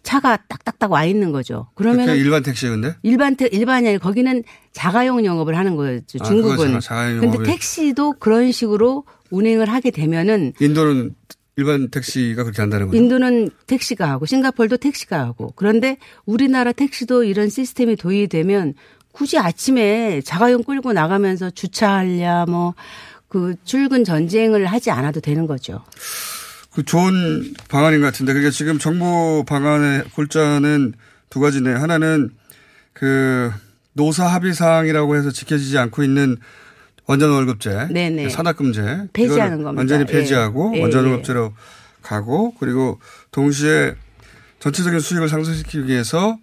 차가 딱딱딱 와 있는 거죠. 그러면 일반 택시 근데? 일반 태, 일반이 아니라 거기는 자가용 영업을 하는 거였죠. 아, 중국은. 자가- 자가용 근데 택시도 그런 식으로 운행을 하게 되면은 인도는 일반 택시가 그렇게 한다는 거죠. 인도는 택시가 하고 싱가폴도 택시가 하고 그런데 우리나라 택시도 이런 시스템이 도입되면 굳이 아침에 자가용 끌고 나가면서 주차하랴 뭐 그 출근 전쟁을 하지 않아도 되는 거죠. 그 좋은 방안인 것 같은데 그게 지금 정부 방안의 골자는 두 가지네. 하나는 그 노사 합의 사항이라고 해서 지켜지지 않고 있는 완전 월급제, 네네. 산학금제 폐지하는 겁니다. 완전히 예. 폐지하고 예, 완전 예. 월급제로 가고 그리고 동시에 전체적인 수익을 상승시키기 위해서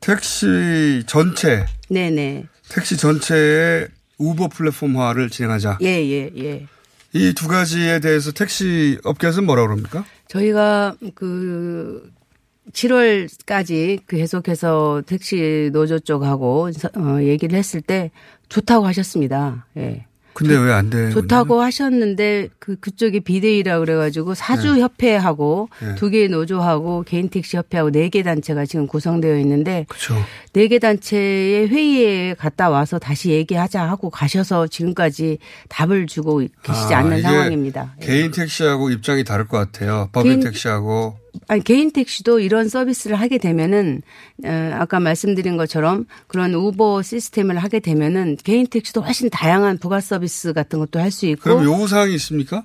택시 전체 네네. 택시 전체의 우버 플랫폼화를 진행하자. 예, 예, 예. 이 두 가지에 대해서 택시 업계에서는 뭐라고 그럽니까? 저희가 그 7월까지 그 계속해서 택시 노조 쪽하고 어, 얘기를 했을 때 좋다고 하셨습니다. 예. 근데 왜 안 돼? 좋다고 하셨는데 그 그쪽이 비대위라 그래가지고 사주 네. 협회하고 네. 두 개의 노조하고 개인 택시 협회하고 네 개 단체가 지금 구성되어 있는데. 네 개 단체의 회의에 갔다 와서 다시 얘기하자 하고 가셔서 지금까지 답을 주고 계시지 아, 않는 상황입니다. 개인 택시하고 입장이 다를 것 같아요. 법인 개인- 택시하고. 아니 개인 택시도 이런 서비스를 하게 되면은 어, 아까 말씀드린 것처럼 그런 우버 시스템을 하게 되면은 개인 택시도 훨씬 다양한 부가 서비스 같은 것도 할 수 있고 그럼 요구 사항이 있습니까?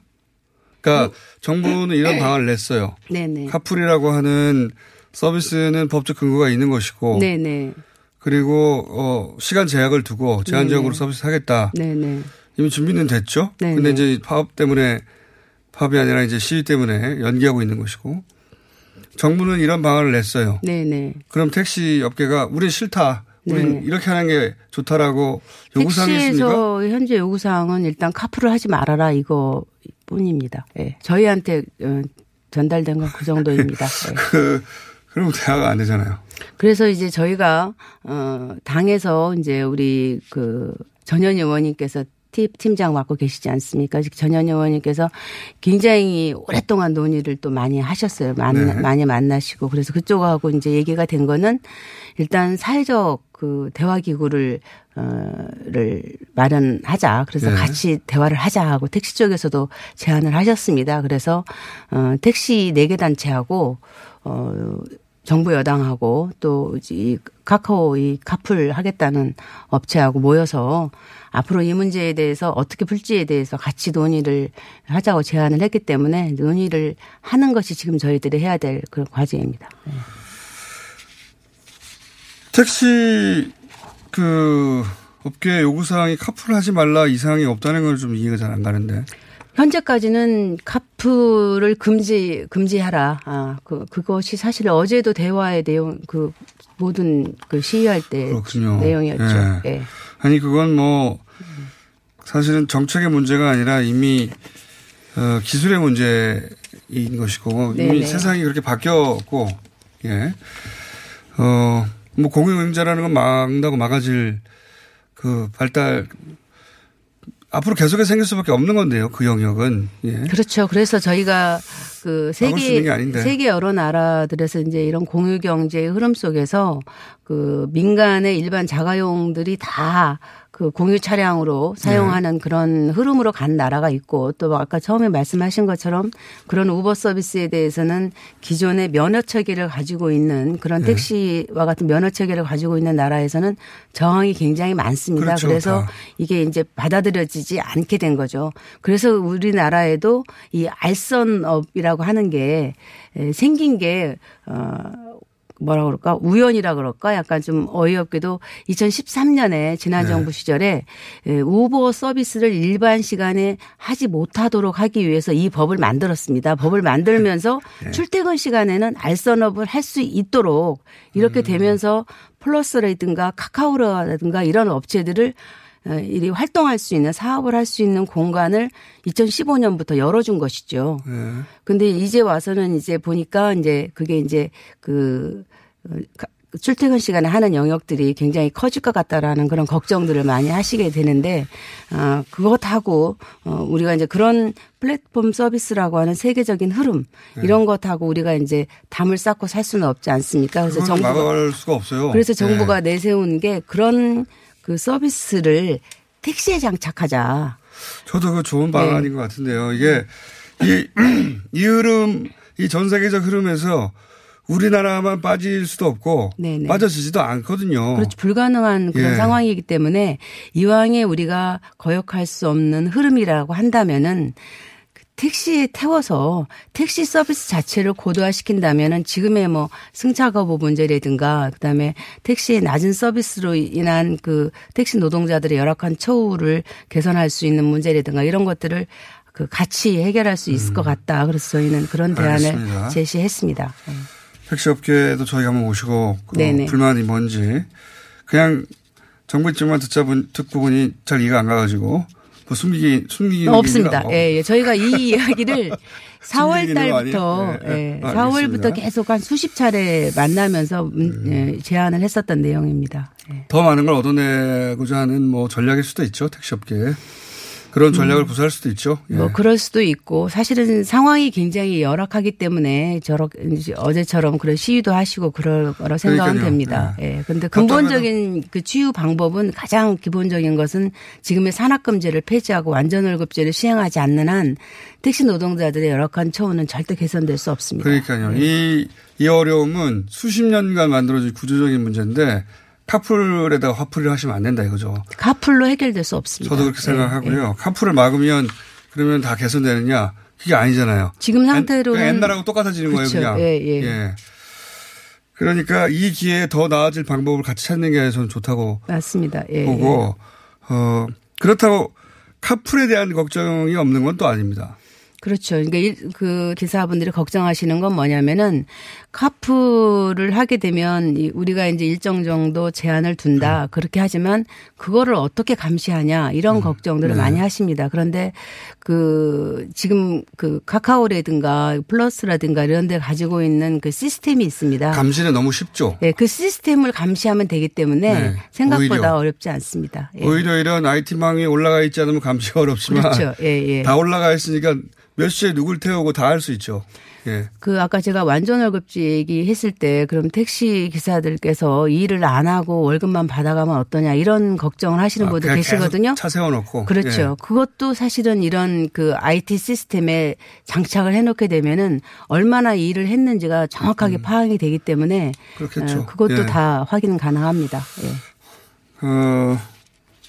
그러니까 정부는 이런 방안을 냈어요. 네네 카풀이라고 하는 서비스는 법적 근거가 있는 것이고 네네 그리고 어 시간 제약을 두고 제한적으로 네네. 서비스 하겠다. 네네. 이미 준비는 됐죠. 네네. 근데 이제 파업 때문에 파업이 아니라 이제 시위 때문에 연기하고 있는 것이고 정부는 이런 방안을 냈어요. 네네. 그럼 택시 업계가 우린 싫다. 우린 네. 이렇게 하는 게 좋다라고 요구사항이 있습니까? 택시에서 현재 요구사항은 일단 카풀을 하지 말아라 이거 뿐입니다. 예. 저희한테 어, 전달된 건 그 정도입니다. 예. 그 그럼 대화가 안 되잖아요. 그래서 이제 저희가 어 당에서 이제 우리 그 전현 의원님께서 팀- 팀장 맡고 계시지 않습니까? 전현 의원님께서 굉장히 오랫동안 논의를 또 많이 하셨어요. 만나, 네. 많이 만나시고 그래서 그쪽하고 이제 얘기가 된 거는 일단 사회적 그 대화 기구를 어를 마련하자. 그래서 네. 같이 대화를 하자 하고 택시 쪽에서도 제안을 하셨습니다. 그래서 어 택시 네개 단체하고 어 정부 여당하고 또 이 카카오 이 카풀 하겠다는 업체하고 모여서 앞으로 이 문제에 대해서 어떻게 풀지에 대해서 같이 논의를 하자고 제안을 했기 때문에 논의를 하는 것이 지금 저희들이 해야 될 그런 과제입니다. 택시 그 업계 요구사항이 카풀 하지 말라 이상이 없다는 건좀 이해가 잘 안 가는데. 현재까지는 카풀을 금지 금지하라. 아, 그 그것이 사실 어제도 대화의 내용 그 모든 그 시위할 때 그렇군요. 내용이었죠. 예. 예. 아니 그건 뭐 사실은 정책의 문제가 아니라 이미 어, 기술의 문제인 것이고 이미 네네. 세상이 그렇게 바뀌었고 예. 어, 뭐 공유행자라는 건 막다고 막아질 그 발달 앞으로 계속해서 생길 수밖에 없는 건데요. 그 영역은 예. 그렇죠. 그래서 저희가 그 세계. 세계 여러 나라들에서 이제 이런 공유 경제의 흐름 속에서 그 민간의 일반 자가용들이 다 그 공유 차량으로 사용하는 그런 흐름으로 간 나라가 있고 또 아까 처음에 말씀하신 것처럼 그런 우버 서비스에 대해서는 기존의 면허 체계를 가지고 있는 그런 네. 택시와 같은 면허 체계를 가지고 있는 나라에서는 저항이 굉장히 많습니다. 그렇죠, 그래서 다. 이게 이제 받아들여지지 않게 된 거죠. 그래서 우리나라에도 이 알선업이라고 하는 게 에, 생긴 게, 어, 뭐라 그럴까 우연이라 그럴까 약간 좀 어이없게도 2013년에 지난 네. 정부 시절에 에, 우버 서비스를 일반 시간에 하지 못하도록 하기 위해서 이 법을 만들었습니다. 법을 만들면서 네. 출퇴근 시간에는 알선업을 할 수 있도록 이렇게 음. 되면서 플러스라든가 카카오라든가 이런 업체들을 어, 이리 활동할 수 있는 사업을 할 수 있는 공간을 2015년부터 열어준 것이죠. 예. 근데 이제 와서는 이제 보니까 이제 그게 이제 그 어, 가- 출퇴근 시간에 하는 영역들이 굉장히 커질 것 같다라는 그런 걱정들을 많이 하시게 되는데 아 그것하고 어 우리가 이제 그런 플랫폼 서비스라고 하는 세계적인 흐름 네. 이런 것하고 우리가 이제 담을 쌓고 살 수는 없지 않습니까? 그래서 정부가 막을 수가 없어요. 그래서 정부가 예. 내세운 게 그런 그 서비스를 택시에 장착하자. 저도 그 좋은 방안인 네. 것 같은데요. 이게 이, 이 흐름, 이 전 세계적 흐름에서 우리나라만 빠질 수도 없고 네네. 빠져지지도 않거든요. 그렇죠. 불가능한 그런 예. 상황이기 때문에 이왕에 우리가 거역할 수 없는 흐름이라고 한다면은 그 택시에 태워서 택시 서비스 자체를 고도화시킨다면은 지금의 뭐 승차 거부 문제라든가 그다음에 택시의 낮은 서비스로 인한 그 택시 노동자들의 열악한 처우를 개선할 수 있는 문제라든가 이런 것들을 그 같이 해결할 수 있을 것 같다. 그래서 저희는 그런 대안을 음. 알겠습니다. 제시했습니다. 택시 업계도 저희가 한번 모시고 그. 불만이 뭔지 그냥 정부 입장만 듣자 보, 듣고 보니 잘 이해가 안 가가지고 뭐 숨기기 숨기기 없습니다. 예, 예. 저희가 이 이야기를 4월 숨기기 있는 거 달부터? 예, 예, 예. 아, 4월부터. 계속 한 수십 차례 만나면서 음, 예, 제안을 했었던 내용입니다. 더 많은 걸 얻어내고자 하는 뭐 전략일 수도 있죠 택시 업계 그런 전략을 구사할 수도 있죠. 예. 뭐 그럴 수도 있고 사실은 상황이 굉장히 열악하기 때문에 저렇게 이제 어제처럼 그런 시위도 하시고 그럴 거라 생각은 그러니까요. 됩니다. 예. 근데 근본적인 그 치유 방법은 가장 기본적인 것은 지금의 산악금제를 폐지하고 완전월급제를 시행하지 않는 한 택시 노동자들의 열악한 처우는 절대 개선될 수 없습니다. 그러니까요. 이, 이 어려움은 수십 년간 만들어진 구조적인 문제인데 카풀에다가 화풀이를 하시면 안 된다 이거죠. 카풀로 해결될 수 없습니다. 저도 그렇게 예, 생각하고요. 카풀을 막으면 그러면 다 개선되느냐? 그게 아니잖아요. 지금 상태로는 그냥 옛날하고 똑같아지는 거예요, 그렇죠. 그냥. 예, 예. 그러니까 이 기회에 더 나아질 방법을 같이 찾는 게 저는 좋다고 맞습니다. 예, 보고 어 그렇다고 카풀에 대한 걱정이 없는 건 또 아닙니다. 그렇죠. 그러니까 일, 그 기사분들이 걱정하시는 건 뭐냐면은 카풀을 하게 되면 이 우리가 이제 일정 정도 제한을 둔다. 그렇게 하지만 그거를 어떻게 감시하냐 이런 걱정들을 네. 많이 하십니다. 그런데 그 지금 그 카카오라든가 플러스라든가 이런 데 가지고 있는 그 시스템이 있습니다. 감시는 너무 쉽죠. 네, 그 시스템을 감시하면 되기 때문에 네, 생각보다 오히려. 어렵지 않습니다. 예. 오히려 이런 IT망이 올라가 있지 않으면 감시가 어렵지만 그렇죠. 예, 예. 다 올라가 있으니까 몇 시에 누굴 태우고 다 할 수 있죠. 예. 그 아까 제가 완전 월급제 얘기했을 때 그럼 택시 기사들께서 일을 안 하고 월급만 받아가면 어떠냐 이런 걱정을 하시는 아, 분들 계시거든요. 차 세워놓고. 그렇죠. 예. 그것도 사실은 이런 그 IT 시스템에 장착을 해놓게 되면은 얼마나 일을 했는지가 정확하게 파악이 되기 때문에 음. 그렇겠죠. 어, 그것도 예. 다 확인 가능합니다. 예. 어,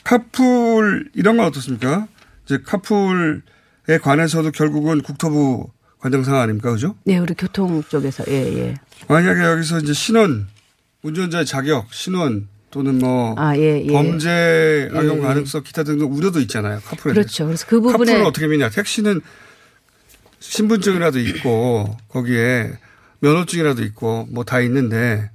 카풀 이런 건 어떻습니까? 이제 카풀에 관해서도 결국은 국토부 관정상 아닙니까? 그죠? 네, 우리 교통 쪽에서 예, 예. 만약에 여기서 이제 신원, 운전자의 자격, 신원 또는 뭐 아, 예, 예. 범죄 악용 예, 예. 가능성 기타 등등 우려도 있잖아요. 카풀에 그렇죠. 그래서 그 부분에 카풀은 어떻게 믿냐? 택시는 신분증이라도 있고 거기에 면허증이라도 있고 뭐 다 있는데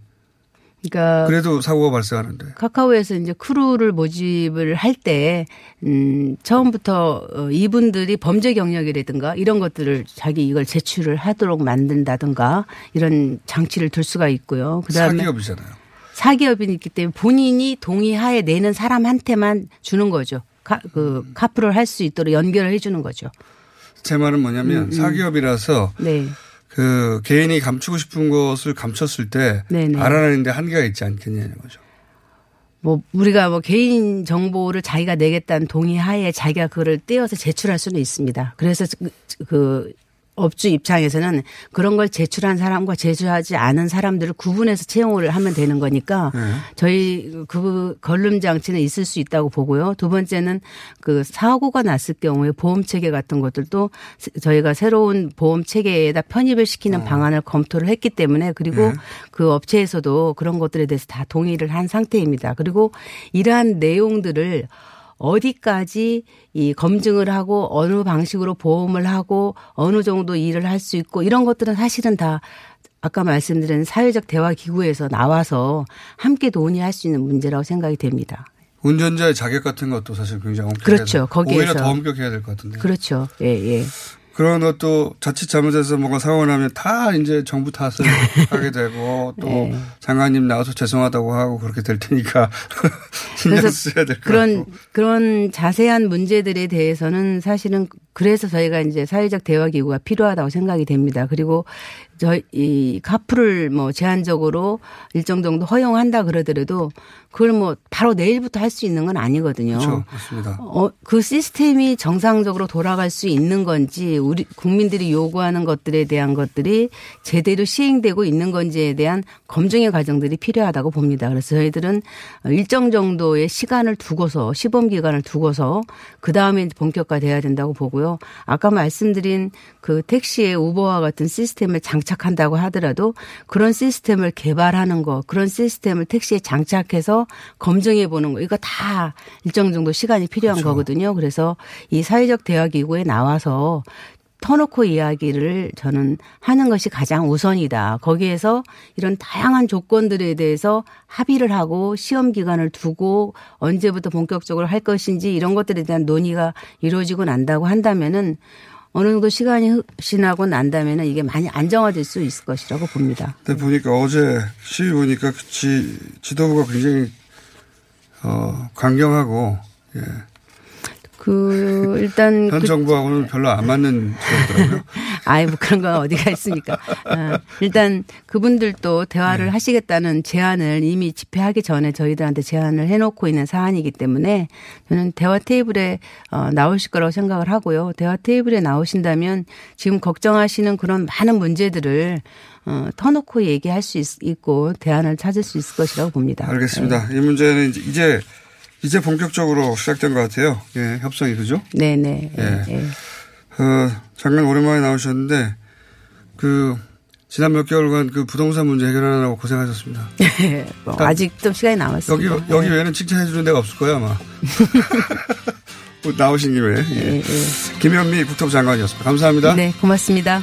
그러니까 그래도 사고가 발생하는데 카카오에서 이제 크루를 모집을 할 때, 음, 처음부터 어, 이분들이 범죄 경력이라든가 이런 것들을 자기 이걸 제출을 하도록 만든다든가 이런 장치를 둘 수가 있고요. 그 다음에 사기업이잖아요. 사기업이 있기 때문에 본인이 동의하에 내는 사람한테만 주는 거죠. 카, 그 카프를 할수 있도록 연결을 해주는 거죠. 제 말은 뭐냐면 음, 음. 사기업이라서 네. 그 개인이 감추고 싶은 것을 감췄을 때 네네. 알아내는데 한계가 있지 않겠냐는 거죠. 뭐 우리가 뭐 개인 정보를 자기가 내겠다는 동의하에 자기가 그거를 떼어서 제출할 수는 있습니다. 그래서 그, 그 업주 입장에서는 그런 걸 제출한 사람과 제출하지 않은 사람들을 구분해서 채용을 하면 되는 거니까 네. 저희 그 걸름 장치는 있을 수 있다고 보고요. 두 번째는 그 사고가 났을 경우에 보험 체계 같은 것들도 저희가 새로운 보험 체계에다 편입을 시키는 방안을 검토를 했기 때문에 그리고 네. 그 업체에서도 그런 것들에 대해서 다 동의를 한 상태입니다. 그리고 이러한 내용들을 어디까지 이 검증을 하고 어느 방식으로 보험을 하고 어느 정도 일을 할 수 있고 이런 것들은 사실은 다 아까 말씀드린 사회적 대화 기구에서 나와서 함께 논의할 수 있는 문제라고 생각이 됩니다. 운전자의 자격 같은 것도 사실 굉장히 엄격해야 그렇죠. 될- 거기에서. 오히려 더 엄격해야 될 것 같은데. 그렇죠. 예, 예. 그런 것도 자칫 잘못해서 뭔가 사고가 나면 다 이제 정부 탓을 하게 되고 또 네. 장관님 나와서 죄송하다고 하고 그렇게 될 테니까 신경 써야 될 것 그런 같고. 그런 자세한 문제들에 대해서는 사실은 그래서 저희가 이제 사회적 대화 기구가 필요하다고 생각이 됩니다. 그리고 저희 이 카풀을 뭐 제한적으로 일정 정도 허용한다 그러더라도 그걸 뭐 바로 내일부터 할 수 있는 건 아니거든요. 그렇죠. 맞습니다. 어, 그 시스템이 정상적으로 돌아갈 수 있는 건지 우리 국민들이 요구하는 것들에 대한 것들이 제대로 시행되고 있는 건지에 대한 검증의 과정들이 필요하다고 봅니다. 그래서 저희들은 일정 정도의 시간을 두고서 시범 기간을 두고서 그 다음에 본격화돼야 된다고 보고요. 아까 말씀드린 그 택시의 우버와 같은 시스템을 장착 한다고 하더라도 그런 시스템을 개발하는 거, 그런 시스템을 택시에 장착해서 검증해 보는 거, 이거 다 일정 정도 시간이 필요한 거거든요. 그래서 이 사회적 대화 기구에 나와서 터놓고 이야기를 저는 하는 것이 가장 우선이다. 거기에서 이런 다양한 조건들에 대해서 합의를 하고 시험 기간을 두고 언제부터 본격적으로 할 것인지 이런 것들에 대한 논의가 이루어지고 난다고 한다면은 어느 정도 시간이 지나고 난다면은 이게 많이 안정화될 수 있을 것이라고 봅니다. 근데 보니까 어제 시위 보니까 그 지, 지도부가 굉장히 어, 강경하고 예. 그 일단 현 그 정부하고는 별로 안 맞는 소리더라고요. 아이 뭐 그런 건 어디가 있습니까? 어, 일단 그분들도 대화를 네. 하시겠다는 제안을 이미 집회하기 전에 저희들한테 제안을 해놓고 있는 사안이기 때문에 저는 대화 테이블에 어, 나오실 거라고 생각을 하고요. 대화 테이블에 나오신다면 지금 걱정하시는 그런 많은 문제들을 어, 터놓고 얘기할 수 있, 고 대안을 찾을 수 있을 것이라고 봅니다. 알겠습니다. 이 문제는 이제- 이제 본격적으로 시작된 것 같아요. 예, 협상이 그죠? 네네. 예. 예. 어, 잠깐 오랜만에 나오셨는데 그 지난 몇 개월간 그 부동산 문제 해결하느라고 고생하셨습니다. 뭐 아직 좀 시간이 남았습니다. 여기, 여기 외에는 칭찬해 주는 데가 없을 거야, 아마. 뭐 나오신 김에. 예. 김현미 국토부 장관이었습니다. 감사합니다. 네, 고맙습니다.